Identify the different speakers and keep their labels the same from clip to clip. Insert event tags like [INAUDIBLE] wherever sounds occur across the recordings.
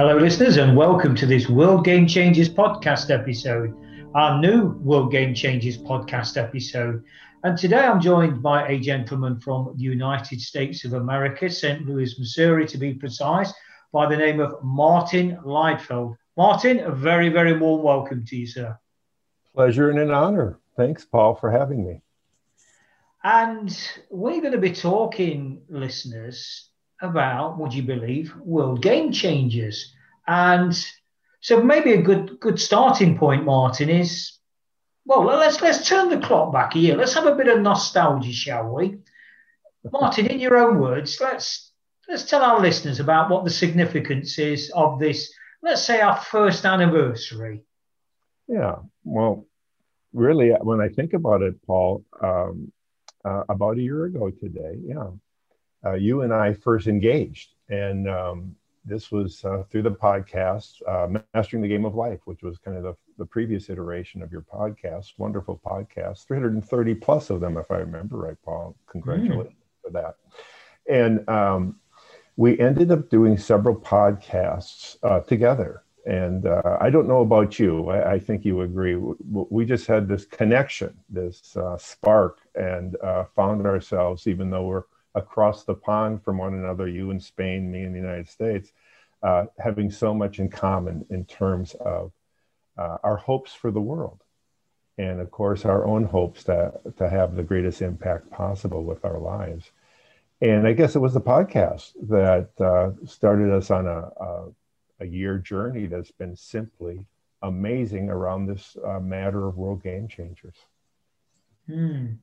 Speaker 1: Hello, listeners, and welcome to this World Game Changers podcast episode our new World Game Changers podcast episode. And today I'm joined by a gentleman from the United States of America, St. Louis, Missouri, to be precise, by the name of Martin Leifeld. Martin, a very, very warm welcome to you, sir.
Speaker 2: Pleasure and an honor. Thanks, Paul, for having me.
Speaker 1: And we're going to be talking, listeners, about, would you believe, World Game Changers. And so maybe a good good starting point, Martin, is well, let's let's turn the clock back here. Let's have a bit of nostalgia, shall we? Martin, in your own words, let's let's tell our listeners about what the significance is of this. Let's say our first anniversary.
Speaker 2: Yeah, well, really, when I think about it, Paul, um, uh, about a year ago today, yeah, uh, you and I first engaged, and um, this was uh, through the podcast, uh, Mastering the Game of Life, which was kind of the, the previous iteration of your podcast. Wonderful podcast, 330 plus of them, if I remember right, Paul. Congratulations mm. for that. And um, we ended up doing several podcasts uh, together. And uh, I don't know about you, I, I, think you agree. We just had this connection, this uh, spark, and uh, found ourselves, even though we're across the pond from one another, you in Spain, me in the United States, uh, having so much in common in terms of uh, our hopes for the world. And of course, our own hopes to, to have the greatest impact possible with our lives. And I guess it was the podcast that uh, started us on a, a, a, year journey that's been simply amazing around this uh, matter of world game changers.
Speaker 1: Mm.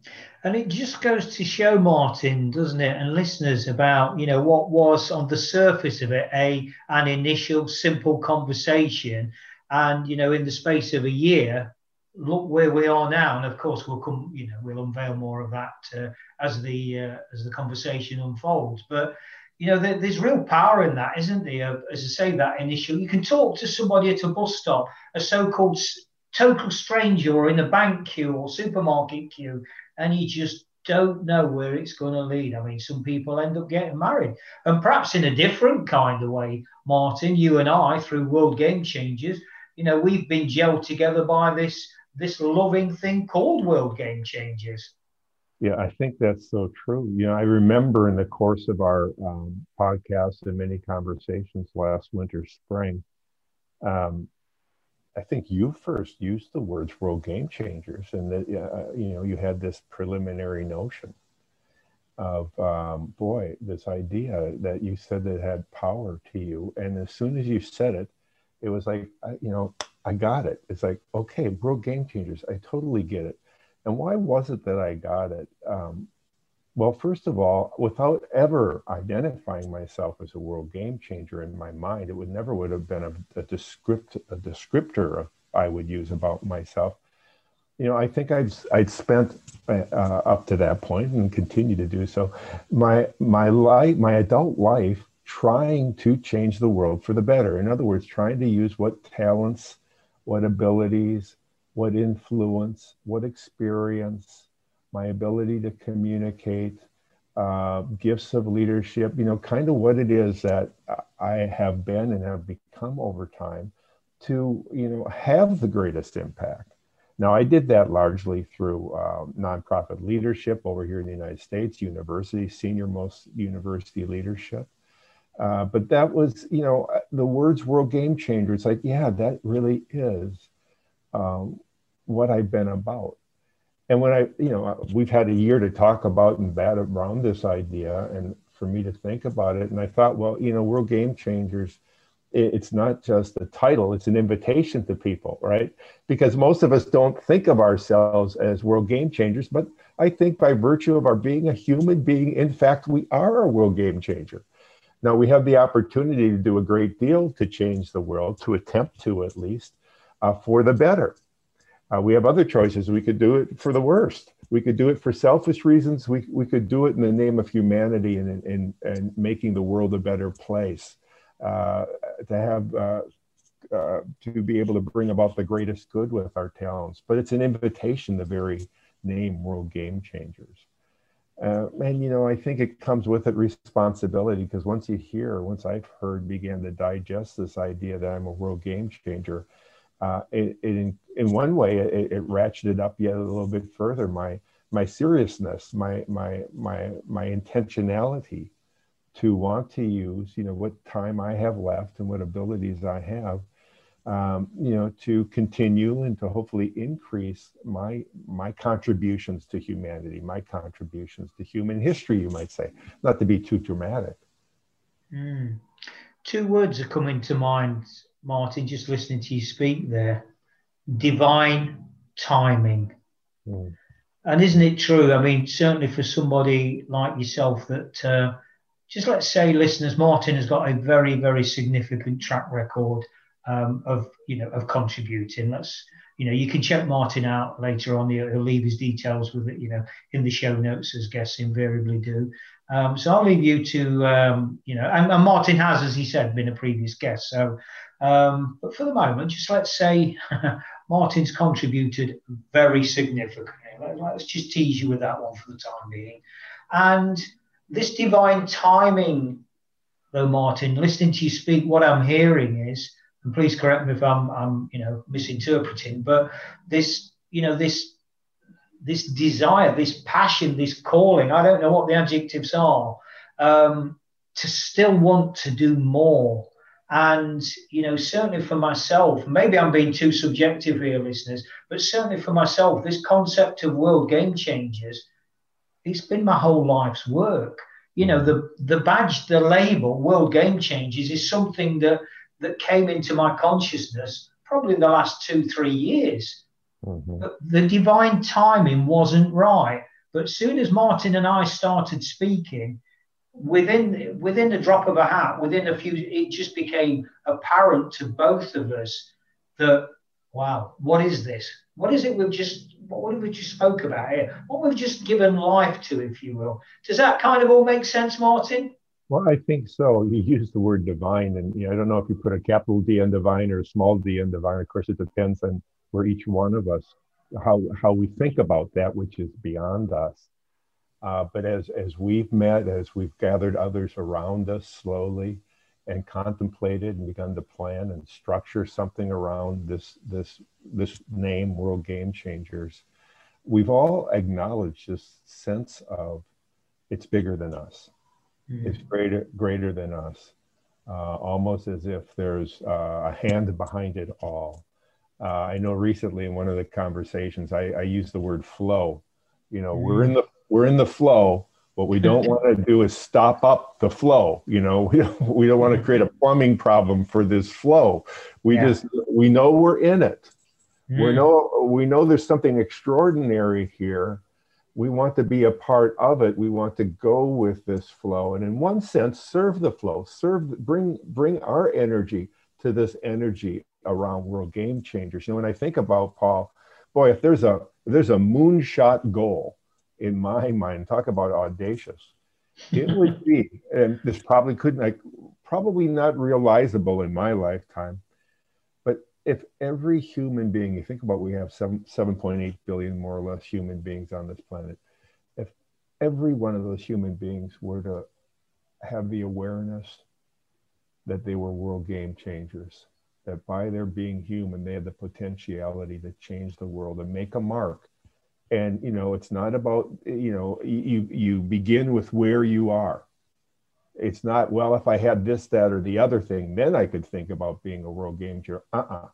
Speaker 1: And it just goes to show, Martin, doesn't it, and listeners about you know what was on the surface of it a an initial simple conversation, and you know in the space of a year, look where we are now. And of course, we'll come, you know, we'll unveil more of that uh, as the uh, as the conversation unfolds. But you know, there, there's real power in that, isn't there? As I say, that initial, you can talk to somebody at a bus stop, a so-called total stranger or in a bank queue or supermarket queue, and you just don't know where it's going to lead. I mean, some people end up getting married, and perhaps in a different kind of way. Martin, you and I, through World Game Changers, you know, we've been gelled together by this this loving thing called World Game Changers.
Speaker 2: Yeah, I think that's so true. You know, I remember in the course of our um, podcast and many conversations last winter, spring, um, I think you first used the words world game changers, and that uh, you know you had this preliminary notion of um, boy, this idea that you said that had power to you, and as soon as you said it, it was like I, you know I got it. It's like okay, world game changers. I totally get it. And why was it that I got it? Um, well, first of all, without ever identifying myself as a world game changer in my mind, it would never would have been a, a, descript, a descriptor of, I would use about myself. You know, I think I'd I'd spent uh, up to that point and continue to do so my my life, my adult life, trying to change the world for the better. In other words, trying to use what talents, what abilities, what influence, what experience, my ability to communicate, uh, gifts of leadership, you know, kind of what it is that I have been and have become over time to, you know, have the greatest impact. Now, I did that largely through uh, nonprofit leadership over here in the United States, university, senior most university leadership. Uh, but that was, you know, the words world game changer. It's like, yeah, that really is um, what I've been about and when I, you know, we've had a year to talk about and bat around this idea and for me to think about it. And I thought, well, you know, we're game changers. It's not just a title, it's an invitation to people, right? Because most of us don't think of ourselves as world game changers, but I think by virtue of our being a human being, in fact, we are a world game changer. Now we have the opportunity to do a great deal to change the world, to attempt to at least, uh, for the better. Uh, we have other choices. We could do it for the worst. We could do it for selfish reasons. We, we could do it in the name of humanity and, and, and making the world a better place. Uh, to have uh, uh, to be able to bring about the greatest good with our talents. But it's an invitation, the very name World Game Changers. Uh, and you know, I think it comes with it responsibility because once you hear, once I've heard, began to digest this idea that I'm a world game changer, uh, it, it in, in, one way it, it, ratcheted up yet a little bit further my my seriousness, my my my my intentionality to want to use, you know, what time I have left and what abilities I have um, you know, to continue and to hopefully increase my my contributions to humanity, my contributions to human history, you might say, not to be too dramatic.
Speaker 1: Mm. Two words are coming to mind, Martin, just listening to you speak there: divine timing. Mm. And isn't it true? I mean, certainly for somebody like yourself, that uh, just let's say, listeners, Martin has got a very, very significant track record um, of you know of contributing. Let's you know you can check Martin out later on. He'll leave his details with it, you know, in the show notes as guests invariably do. Um, so I'll leave you to um, you know, and, and, Martin has, as he said, been a previous guest. So, um, but for the moment, just let's say [LAUGHS] Martin's contributed very significantly. Let's just tease you with that one for the time being. And this divine timing, though, Martin, listening to you speak, what I'm hearing is and please correct me if I'm, I'm you know misinterpreting, but this you know this this desire, this passion, this calling, I don't know what the adjectives are, um, to still want to do more. And, you know, certainly for myself, maybe I'm being too subjective here, listeners, but certainly for myself, this concept of world game changers, it's been my whole life's work. You know, the, the badge, the label, world game changers is something that that came into my consciousness probably in the last two, three years. Mm-hmm. The divine timing wasn't right. But as soon as Martin and I started speaking, within within the drop of a hat, within a few, it just became apparent to both of us that wow, what is this? What is it we've just what have we just spoke about here? What we've just given life to, if you will. Does that kind of all make sense, Martin?
Speaker 2: Well, I think so. [LAUGHS] You use the word divine, and you know, I don't know if you put a capital D on divine or a small d on divine. Of course, it depends on where each one of us, how how we think about that which is beyond us. Uh, but as as we've met, as we've gathered others around us slowly, and contemplated and begun to plan and structure something around this this this name, World Game Changers, we've all acknowledged this sense of it's bigger than us mm-hmm. is greater greater than us, uh, almost as if there's uh, a hand behind it all. Uh, I know recently in one of the conversations I, I used the word flow. You know, mm-hmm. we're in the we're in the flow. What we don't [LAUGHS] want to do is stop up the flow. You know, [LAUGHS] we don't, we don't want to create a plumbing problem for this flow. We yeah. just we know we're in it. Mm. We know we know there's something extraordinary here, we want to be a part of it we want to go with this flow and in one sense serve the flow serve bring bring our energy to this energy around world game changers. You know when i think about paul boy if there's a if there's a moonshot goal in my mind talk about audacious it would be and this probably couldn't like probably not realizable in my lifetime But if every human being, you think about we have seven, 7.8 billion more or less human beings on this planet, if every one of those human beings were to have the awareness that they were world game changers, that by their being human, they have the potentiality to change the world and make a mark. And, you know, it's not about, you know, you, you begin with where you are. It's not, well, if I had this, that, or the other thing, then I could think about being a world game changer. Uh uh-uh. uh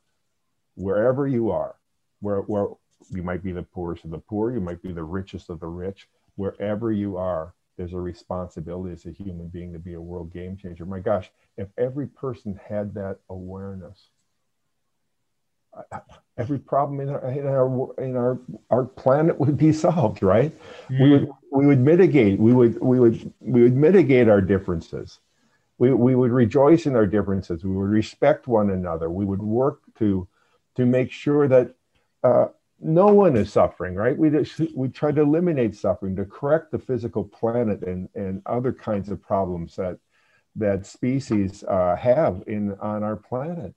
Speaker 2: wherever you are, where, where you might be the poorest of the poor, you might be the richest of the rich, wherever you are, there's a responsibility as a human being to be a world game changer. My gosh, if every person had that awareness, every problem in our in our in our, our planet would be solved, right? Mm. We would we would mitigate we would we would we would mitigate our differences we, we would rejoice in our differences. We would respect one another. We would work to, to make sure that uh, no one is suffering, right? We, just, we try to eliminate suffering, to correct the physical planet and, and other kinds of problems that, that species uh, have in, on our planet.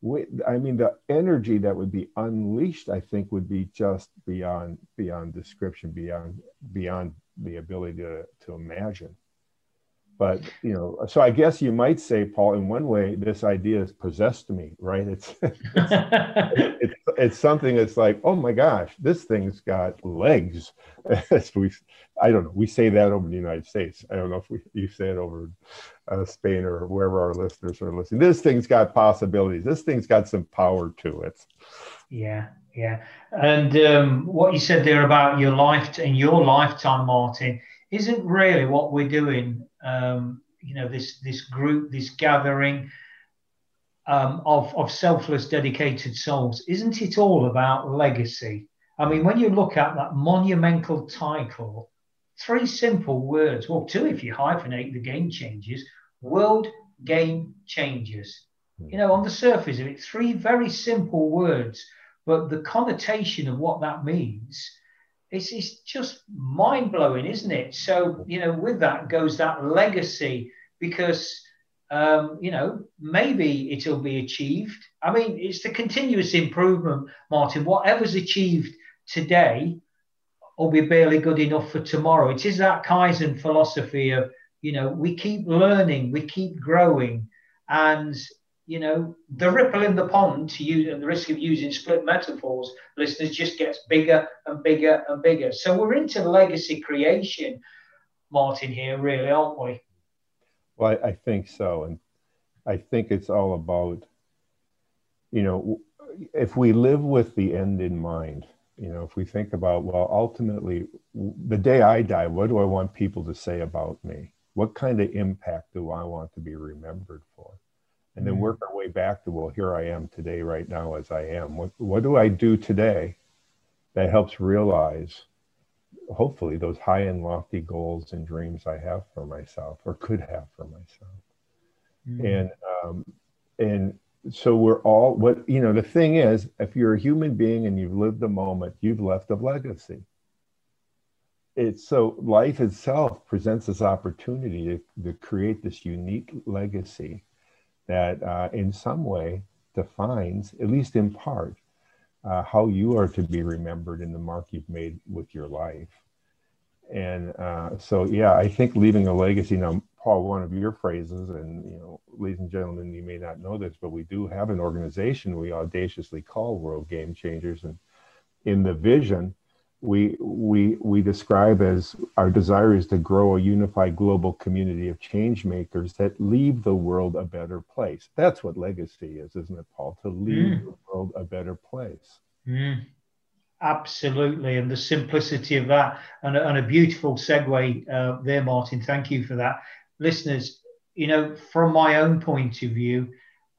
Speaker 2: We, I mean, the energy that would be unleashed, I think, would be just beyond beyond description, beyond beyond the ability to, to imagine but you know so i guess you might say paul in one way this idea has possessed me right it's [LAUGHS] it's, it's, it's, something that's like oh my gosh this thing's got legs. [LAUGHS] We, i don't know we say that over the united states. I don't know if we, you say it over uh, spain or wherever our listeners are listening. This thing's got possibilities. This thing's got some power to it.
Speaker 1: Yeah yeah. And um, what you said there about your life and your lifetime martin isn't really what we're doing um, you know this this group, this gathering um, of of selfless, dedicated souls. Isn't it all about legacy? I mean, when you look at that monumental title, three simple words. Well, two if you hyphenate the game changes. World game changes. You know, on the surface of it, three very simple words, but the connotation of what that means it's, it's just mind blowing, isn't it? So, you know, with that goes that legacy because, um, you know, maybe it'll be achieved. I mean, it's the continuous improvement, Martin. Whatever's achieved today will be barely good enough for tomorrow. It is that Kaizen philosophy of, you know, we keep learning, we keep growing. And you know, the ripple in the pond, to use and the risk of using split metaphors, listeners, just gets bigger and bigger and bigger. So we're into legacy creation, Martin, here, really, aren't we?
Speaker 2: Well, I, I think so. And I think it's all about, you know, if we live with the end in mind, you know, if we think about, well, ultimately, the day I die, what do I want people to say about me? What kind of impact do I want to be remembered for? and then mm. work our way back to well here i am today right now as i am what, what do i do today that helps realize hopefully those high and lofty goals and dreams i have for myself or could have for myself mm. and um, and so we're all what you know the thing is if you're a human being and you've lived the moment you've left a legacy it's so life itself presents this opportunity to, to create this unique legacy that uh, in some way defines, at least in part, uh, how you are to be remembered in the mark you've made with your life. And uh, so, yeah, I think leaving a legacy. Now, Paul, one of your phrases, and you know, ladies and gentlemen, you may not know this, but we do have an organization we audaciously call World Game Changers, and in the vision, we we we describe as our desire is to grow a unified global community of change makers that leave the world a better place. That's what legacy is, isn't it, Paul? To leave mm. the world a better place.
Speaker 1: Mm. Absolutely, and the simplicity of that, and a, and a beautiful segue uh, there, Martin. Thank you for that, listeners. You know, from my own point of view,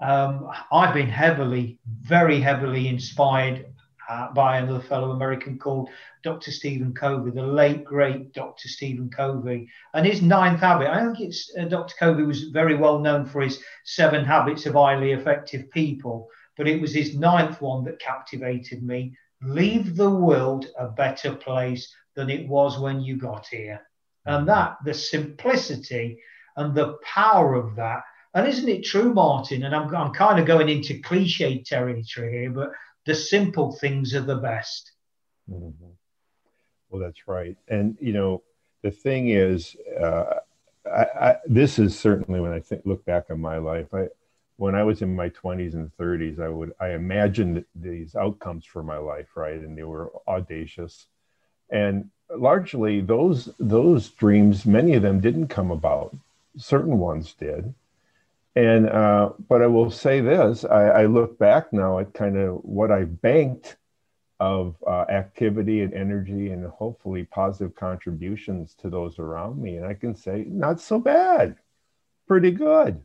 Speaker 1: um, I've been heavily, very heavily inspired uh, by another fellow American called Dr. Stephen Covey, the late great Dr. Stephen Covey. And his ninth habit, I think it's uh, Dr. Covey was very well known for his seven habits of highly effective people, but it was his ninth one that captivated me. Leave the world a better place than it was when you got here. And that, the simplicity and the power of that. And isn't it true, Martin? And I'm, I'm kind of going into cliche territory here, but the simple things are the best.
Speaker 2: Mm-hmm. Well, that's right. And, you know, the thing is, uh, I, I, this is certainly when I think, look back on my life, I, when I was in my 20s and 30s, I would, I imagined these outcomes for my life, right? And they were audacious. And largely those, those dreams, many of them didn't come about. Certain ones did. And uh, but I will say this: I, I look back now at kind of what I banked of uh, activity and energy, and hopefully positive contributions to those around me, and I can say not so bad, pretty good.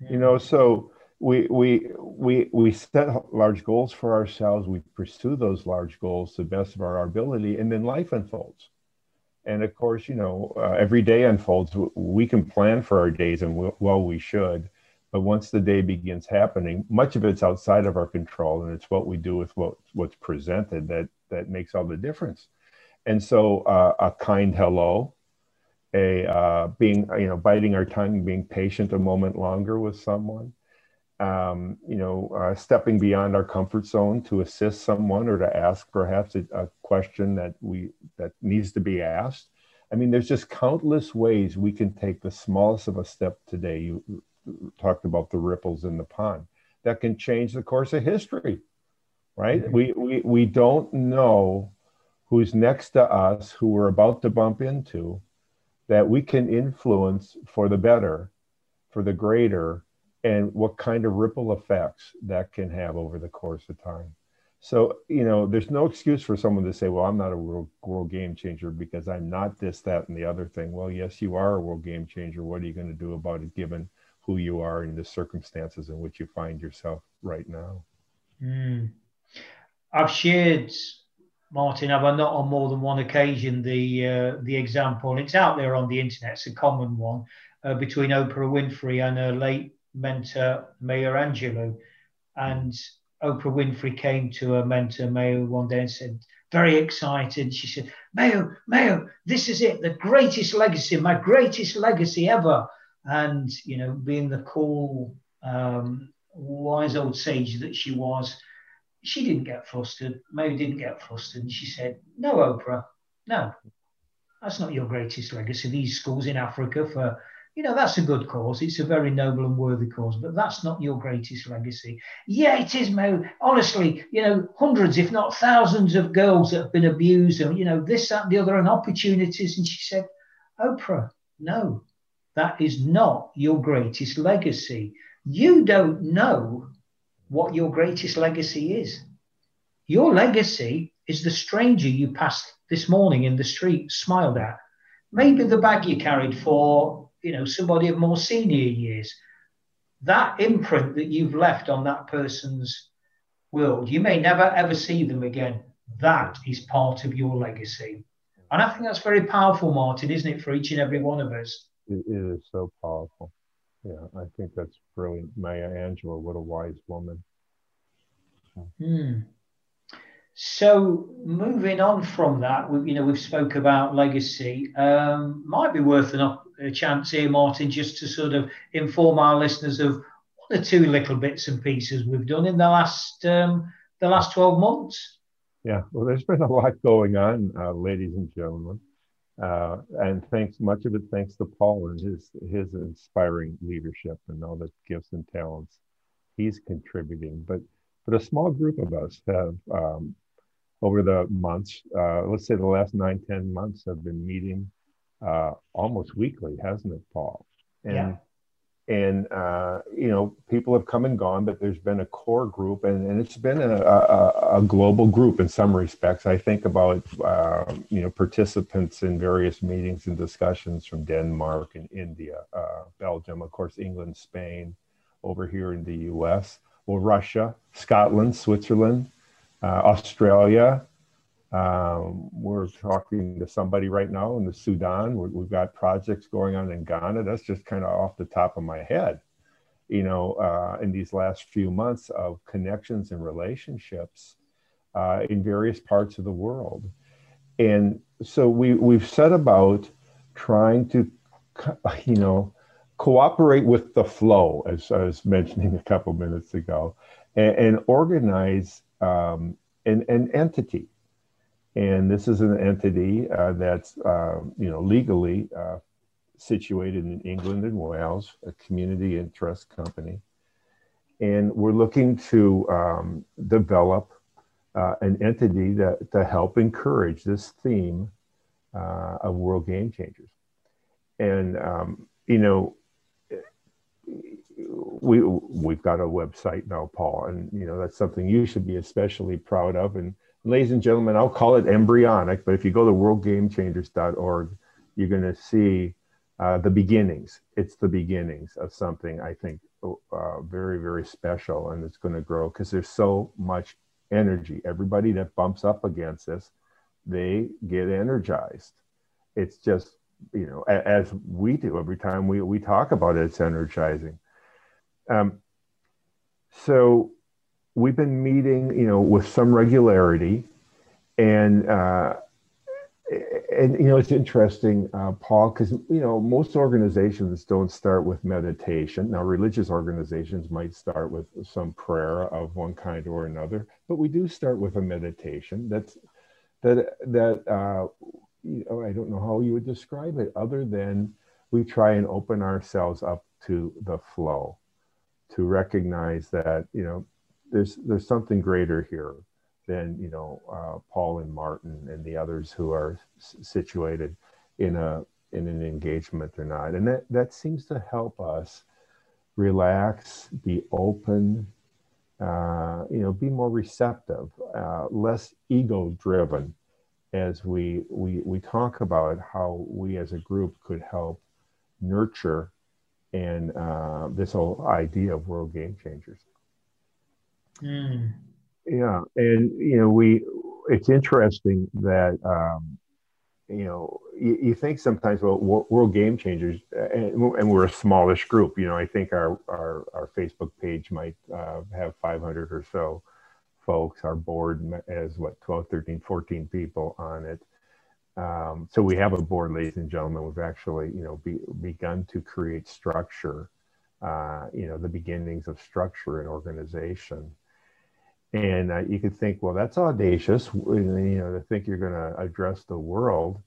Speaker 2: Yeah. You know, so we we we we set large goals for ourselves. We pursue those large goals to the best of our ability, and then life unfolds And of course, you know, uh, every day unfolds. We can plan for our days, and we, well, we should. But once the day begins happening, much of it's outside of our control, and it's what we do with what, what's presented that that makes all the difference. And so, uh, a kind hello, a uh, being you know biting our tongue, being patient a moment longer with someone, um, you know, uh, stepping beyond our comfort zone to assist someone or to ask perhaps a, a, question that we that needs to be asked. I mean, there's just countless ways we can take the smallest of a step today. You talked about the ripples in the pond that can change the course of history, right? Mm-hmm. We, we we don't know who's next to us, who we're about to bump into, that we can influence for the better, for the greater and what kind of ripple effects that can have over the course of time. So, you know, there's no excuse for someone to say, well, I'm not a world, world game changer because I'm not this, that, and the other thing. Well, yes, you are a world game changer. What are you going to do about it given who you are and the circumstances in which you find yourself right now?
Speaker 1: Mm. I've shared, Martin, have I not on more than one occasion, the, uh, the example, and it's out there on the internet, it's a common one, uh, between Oprah Winfrey and her late mentor Maya Angelou, and Oprah Winfrey came to her mentor Maya one day and said, very excited. She said, Maya, Maya, this is it, the greatest legacy, my greatest legacy ever. And, you know, being the cool, um, wise old sage that she was, she didn't get flustered. Maya didn't get flustered. And she said, No, Oprah, no, that's not your greatest legacy. These schools in Africa for you know, that's a good cause. It's a very noble and worthy cause, but that's not your greatest legacy. Yeah, it is, Mo. Honestly, you know, hundreds, if not thousands of girls that have been abused and, you know, this, that, and the other, and opportunities. And she said, Oprah, no, that is not your greatest legacy. You don't know what your greatest legacy is. Your legacy is the stranger you passed this morning in the street, smiled at. Maybe the bag you carried for you know somebody of more senior years that imprint that you've left on that person's world you may never ever see them again that is part of your legacy and i think that's very powerful martin isn't it for each and every one of us
Speaker 2: it is so powerful yeah i think that's brilliant maya angelou what a wise woman
Speaker 1: hmm. So moving on from that, we, you know, we've spoke about legacy. Um, might be worth an, a chance here, Martin, just to sort of inform our listeners of one or two little bits and pieces we've done in the last um, the last twelve months.
Speaker 2: Yeah, well, there's been a lot going on, uh, ladies and gentlemen, uh, and thanks much of it thanks to Paul and his his inspiring leadership and all the gifts and talents he's contributing. But but a small group of us have um, over the months, uh, let's say the last nine ten months have been meeting uh, almost weekly, hasn't it, Paul? And, yeah. And, uh, you know, people have come and gone, but there's been a core group and, and it's been a, a, a global group in some respects. I think about, uh, you know, participants in various meetings and discussions from Denmark and India, uh, Belgium, of course, England, Spain, over here in the US, well, Russia, Scotland, Switzerland, uh, Australia. Um, we're talking to somebody right now in the Sudan. we have got projects going on in Ghana. That's just kind of off the top of my head. You know, uh, in these last few months of connections and relationships uh, in various parts of the world. And so we, we've set about trying to, [LAUGHS] you know, cooperate with the flow, as I was mentioning a couple minutes ago, and, and organize um, an, an entity. And this is an entity uh, that's, uh, you know, legally uh, situated in England and Wales, a community interest company. And we're looking to um, develop uh, an entity that, to help encourage this theme uh, of world game changers. And, um, you know, we we've got a website now, Paul, and you know that's something you should be especially proud of. And ladies and gentlemen, I'll call it embryonic, but if you go to worldgamechangers.org, you're going to see uh, the beginnings. It's the beginnings of something I think uh, very very special, and it's going to grow because there's so much energy. Everybody that bumps up against this, they get energized it's just you know as we do every time we we talk about it it's energizing um, so we've been meeting you know with some regularity. And uh, and you know it's interesting uh, paul because you know most organizations don't start with meditation. Now religious organizations might start with some prayer of one kind or another but we do start with a meditation. That's that that uh, you know, I don't know how you would describe it other than we try and open ourselves up to the flow, to recognize that you know there's there's something greater here than you know uh, Paul and Martin and the others who are s- situated in a in an engagement or not, and that that seems to help us relax, be open, uh, you know, be more receptive, uh, less ego driven as we, we, we talk about how we as a group could help nurture and uh, this whole idea of world game changers. Mm. Yeah, and you know we it's interesting that um, you know you, you, think sometimes well world game changers and, and, we're a smallish group. You know I think our our, our Facebook page might uh, have 500 or so folks. Our board has what 12, 13, 14 people on it. Um, so we have a board, ladies and gentlemen. We've actually, you know, be, begun to create structure. Uh, you know, the beginnings of structure and organization. And uh, you could think, well, that's audacious. You know, to think you're going to address the world,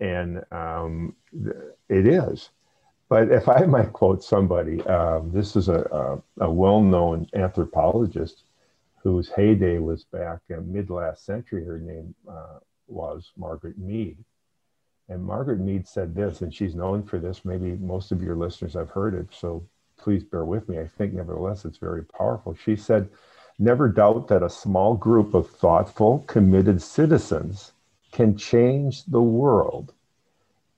Speaker 2: and um, it is. But if I [LAUGHS] might quote somebody, um, this is a, a, a well-known anthropologist whose heyday was back in mid last century. Her name uh, was Margaret Mead. And Margaret Mead said this, and she's known for this. Maybe most of your listeners have heard it, so please bear with me. I think, nevertheless, it's very powerful. She said, Never doubt that a small group of thoughtful, committed citizens can change the world.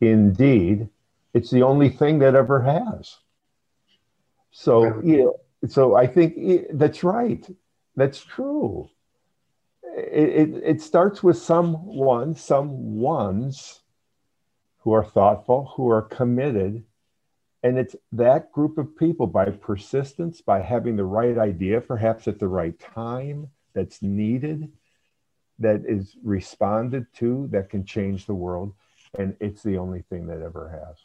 Speaker 2: Indeed, it's the only thing that ever has. So, you know, so I think it, that's right. That's true. It, it, it starts with someone, some ones who are thoughtful, who are committed. And it's that group of people by persistence, by having the right idea, perhaps at the right time that's needed, that is responded to, that can change the world. And it's the only thing that ever has.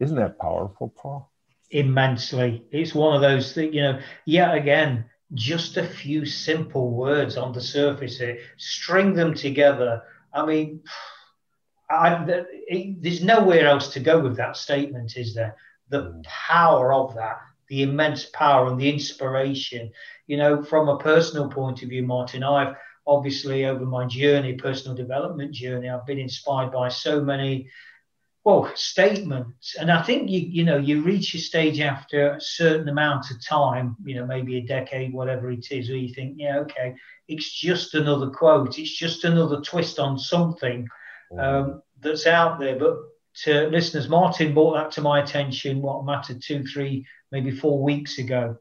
Speaker 2: Isn't that powerful, Paul?
Speaker 1: Immensely. It's one of those things, you know, yet again, just a few simple words on the surface here, string them together. I mean, [SIGHS] I, it, there's nowhere else to go with that statement, is there? The power of that, the immense power and the inspiration. You know, from a personal point of view, Martin, I've obviously over my journey, personal development journey, I've been inspired by so many well statements. And i think you you know you reach a stage after a certain amount of time you know maybe a decade whatever it is where you think yeah okay it's just another quote. It's just another twist on something um, that's out there. But to listeners martin brought that to my attention what mattered two three maybe four weeks ago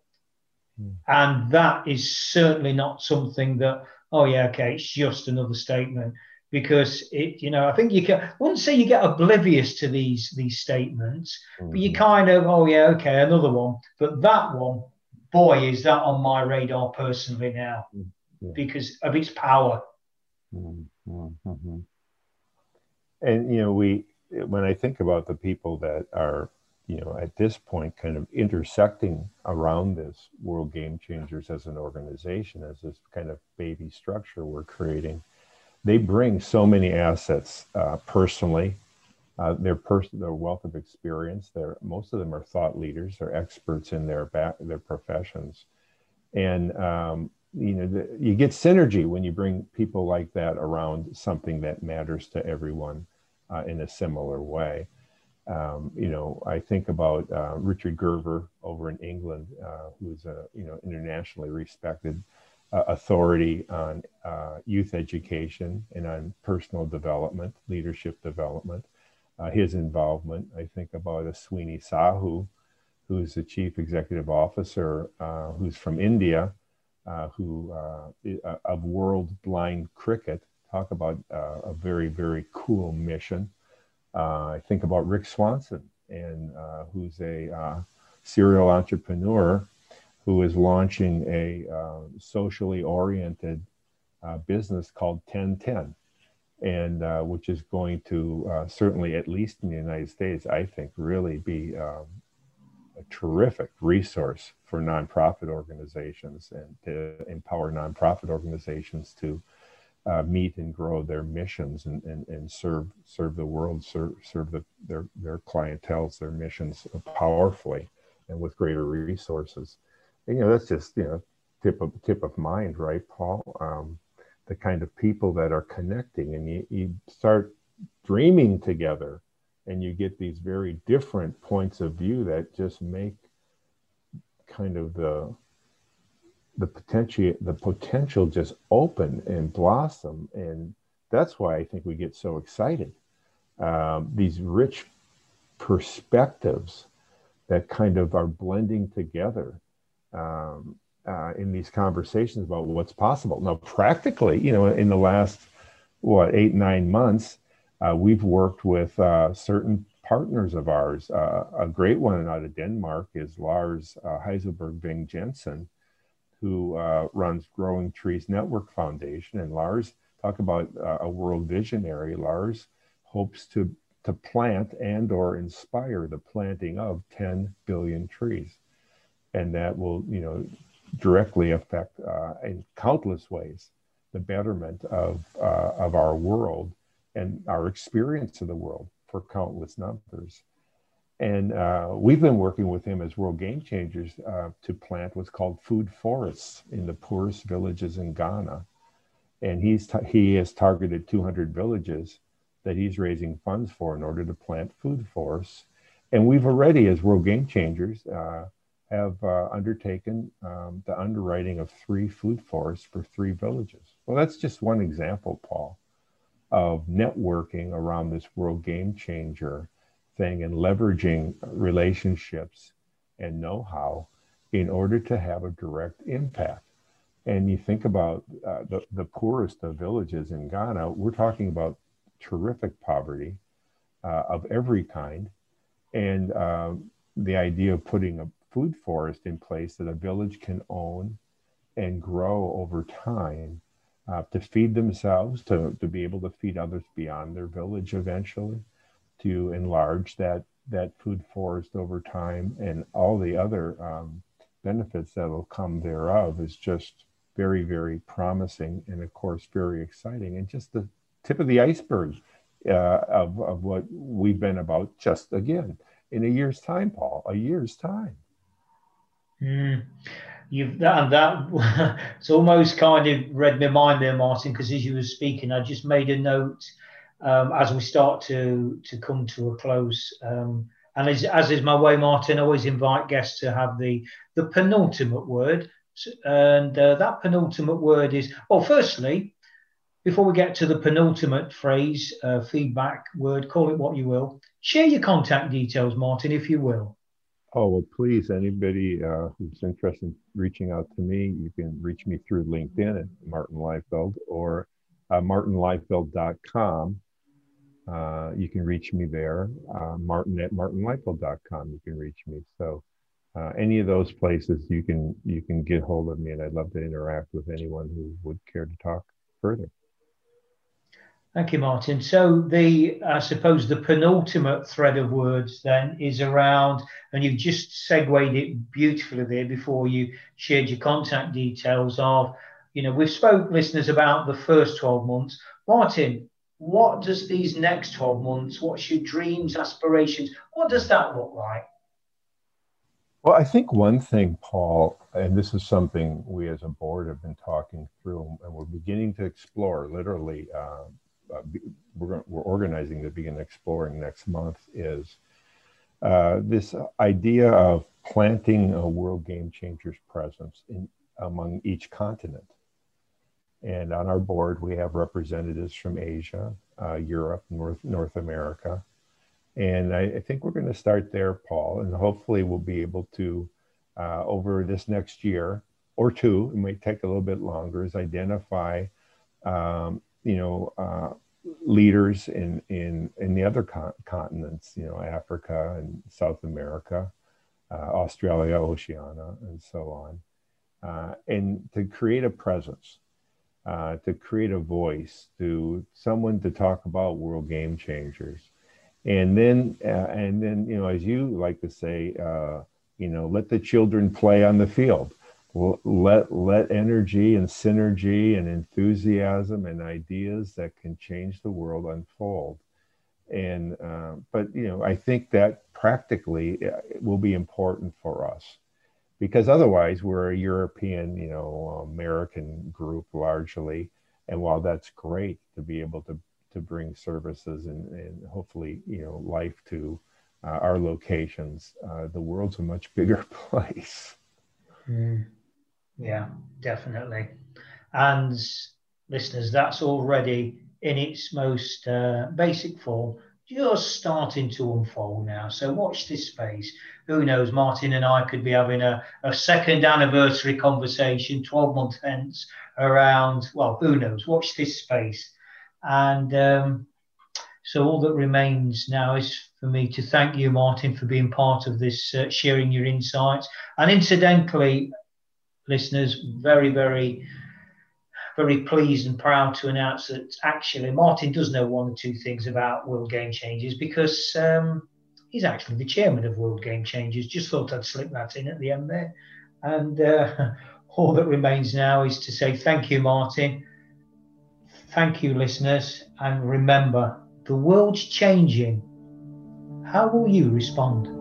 Speaker 1: mm. and that is certainly not something that oh yeah okay it's just another statement because it, you know, I think you can. I wouldn't say you get oblivious to these these statements, mm. but you mm. kind of, oh yeah, okay, another one. But that one, boy, is that on my radar personally now mm. yeah. because of its power.
Speaker 2: Mm-hmm. And you know, we when I think about the people that are, you know, at this point, kind of intersecting around this World Game Changers as an organization, as this kind of baby structure we're creating they bring so many assets uh, personally. Uh, their person, their wealth of experience. They're most of them are thought leaders. They're experts in their back, their professions, and um, you know the, you get synergy when you bring people like that around something that matters to everyone uh, in a similar way. Um, you know, I think about uh, Richard Gerver over in England, uh, who's a you know internationally respected uh, authority on uh, youth education and on personal development, leadership development. Uh, his involvement, I think about a Sweeney Sahu, who's the chief executive officer, who's from India, who of World Blind Cricket. Talk about a very, very cool mission. Uh, I think about Rick Swanson, and uh, who's a uh, serial entrepreneur who is launching a uh, socially oriented uh, business called 1010, and uh, which is going to certainly, at least in the United States, I think, really be um, a terrific resource for nonprofit organizations and to empower nonprofit organizations to uh, meet and grow their missions and, and, and serve serve the world, serve, serve the, their their clientels, their missions powerfully and with greater resources. And, you know, that's just you know tip of tip of mind, right, Paul? Um, the kind of people that are connecting, and you, you start dreaming together, and you get these very different points of view that just make kind of the the potential the potential just open and blossom and that's why i think we get so excited. Um, these rich perspectives that kind of are blending together um, uh, in these conversations about what's possible. Now practically you know in the last what eight nine months uh, we've worked with uh, certain partners of ours. Uh, a great one out of denmark is lars uh, heiselberg bing jensen who uh, runs Growing Trees Network Foundation. And Lars, talk about uh, a world visionary. Lars hopes to to plant and or inspire the planting of 10 billion trees, and that will you know directly affect uh, in countless ways the betterment of uh, of our world and our experience of the world for countless numbers. And uh, we've been working with him as World Game Changers uh, to plant what's called food forests in the poorest villages in Ghana. And he's ta- he has targeted 200 villages that he's raising funds for in order to plant food forests. And we've already, as World Game Changers, uh, have uh, undertaken um, the underwriting of three food forests for three villages. Well, that's just one example, Paul, of networking around this World Game Changer thing and leveraging relationships and know how in order to have a direct impact. And you think about uh, the, the poorest of villages in Ghana, we're talking about terrific poverty uh, of every kind. And uh, the idea of putting a food forest in place that a village can own and grow over time uh, to feed themselves, to, to be able to feed others beyond their village eventually to enlarge that that food forest over time and all the other um, benefits that will come thereof is just very very promising and of course very exciting and just the tip of the iceberg uh, of, of what we've been about just again in a year's time paul a year's time
Speaker 1: mm. You've that that [LAUGHS] it's almost kind of read my mind there, Martin, because as you were speaking, I just made a note um, as we start to to come to a close. Um, and as, as is my way, Martin, I always invite guests to have the the penultimate word. And uh, that penultimate word is well. Firstly, before we get to the penultimate phrase, uh, feedback word, call it what you will. Share your contact details, Martin, if you will.
Speaker 2: Oh, well, please, anybody uh, who's interested in reaching out to me, you can reach me through LinkedIn at Martin Leifeld or uh, martinleifeld.com. Uh, you can reach me there. Uh, Martin at martinleifeld.com. You can reach me. So uh, any of those places you can you can get hold of me, and I'd love to interact with anyone who would care to talk further.
Speaker 1: Thank you, Martin. So the I suppose the penultimate thread of words then is around, and you've just segued it beautifully there before you shared your contact details of, you know, we've spoke listeners about the first 12 months. Martin, what does these next 12 months, what's your dreams, aspirations, what does that look like?
Speaker 2: Well, I think one thing, Paul, and this is something we as a board have been talking through, and we're beginning to explore. Literally, uh, uh, we're, we're organizing to begin exploring next month. Is uh, this idea of planting a World Game Changers presence in among each continent? And on our board, we have representatives from Asia, uh, Europe, North, North America. And I, I think we're going to start there, Paul, and hopefully we'll be able to, uh, over this next year or two, it might take a little bit longer, is identify, um, you know, uh, leaders in, in, in the other con- continents, you know, Africa and South America, uh, Australia, Oceania, and so on, uh, and to create a presence, uh, to create a voice, to someone to talk about world game changers, and then uh, and then you know, as you like to say, uh, you know, let the children play on the field. Let let energy and synergy and enthusiasm and ideas that can change the world unfold. And uh, but you know i think that practically uh, will be important for us because otherwise we're a european you know american group largely and while that's great to be able to to bring services and, and hopefully you know life to uh, our locations uh, the world's a much bigger [LAUGHS] place
Speaker 1: mm. Yeah, definitely. And listeners, that's already in its most uh, basic form, just starting to unfold now. So watch this space. Who knows? Martin and I could be having a, a second anniversary conversation 12 months hence around, well, who knows? Watch this space. And um, so all that remains now is for me to thank you, Martin, for being part of this, uh, sharing your insights. And incidentally, listeners, very, very, very pleased and proud to announce that actually Martin does know one or two things about World Game Changers because um, he's actually the chairman of World Game Changers. Just thought I'd slip that in at the end there. And uh, [LAUGHS] all that remains now is to say thank you, Martin. Thank you, listeners. And remember, the world's changing. How will you respond?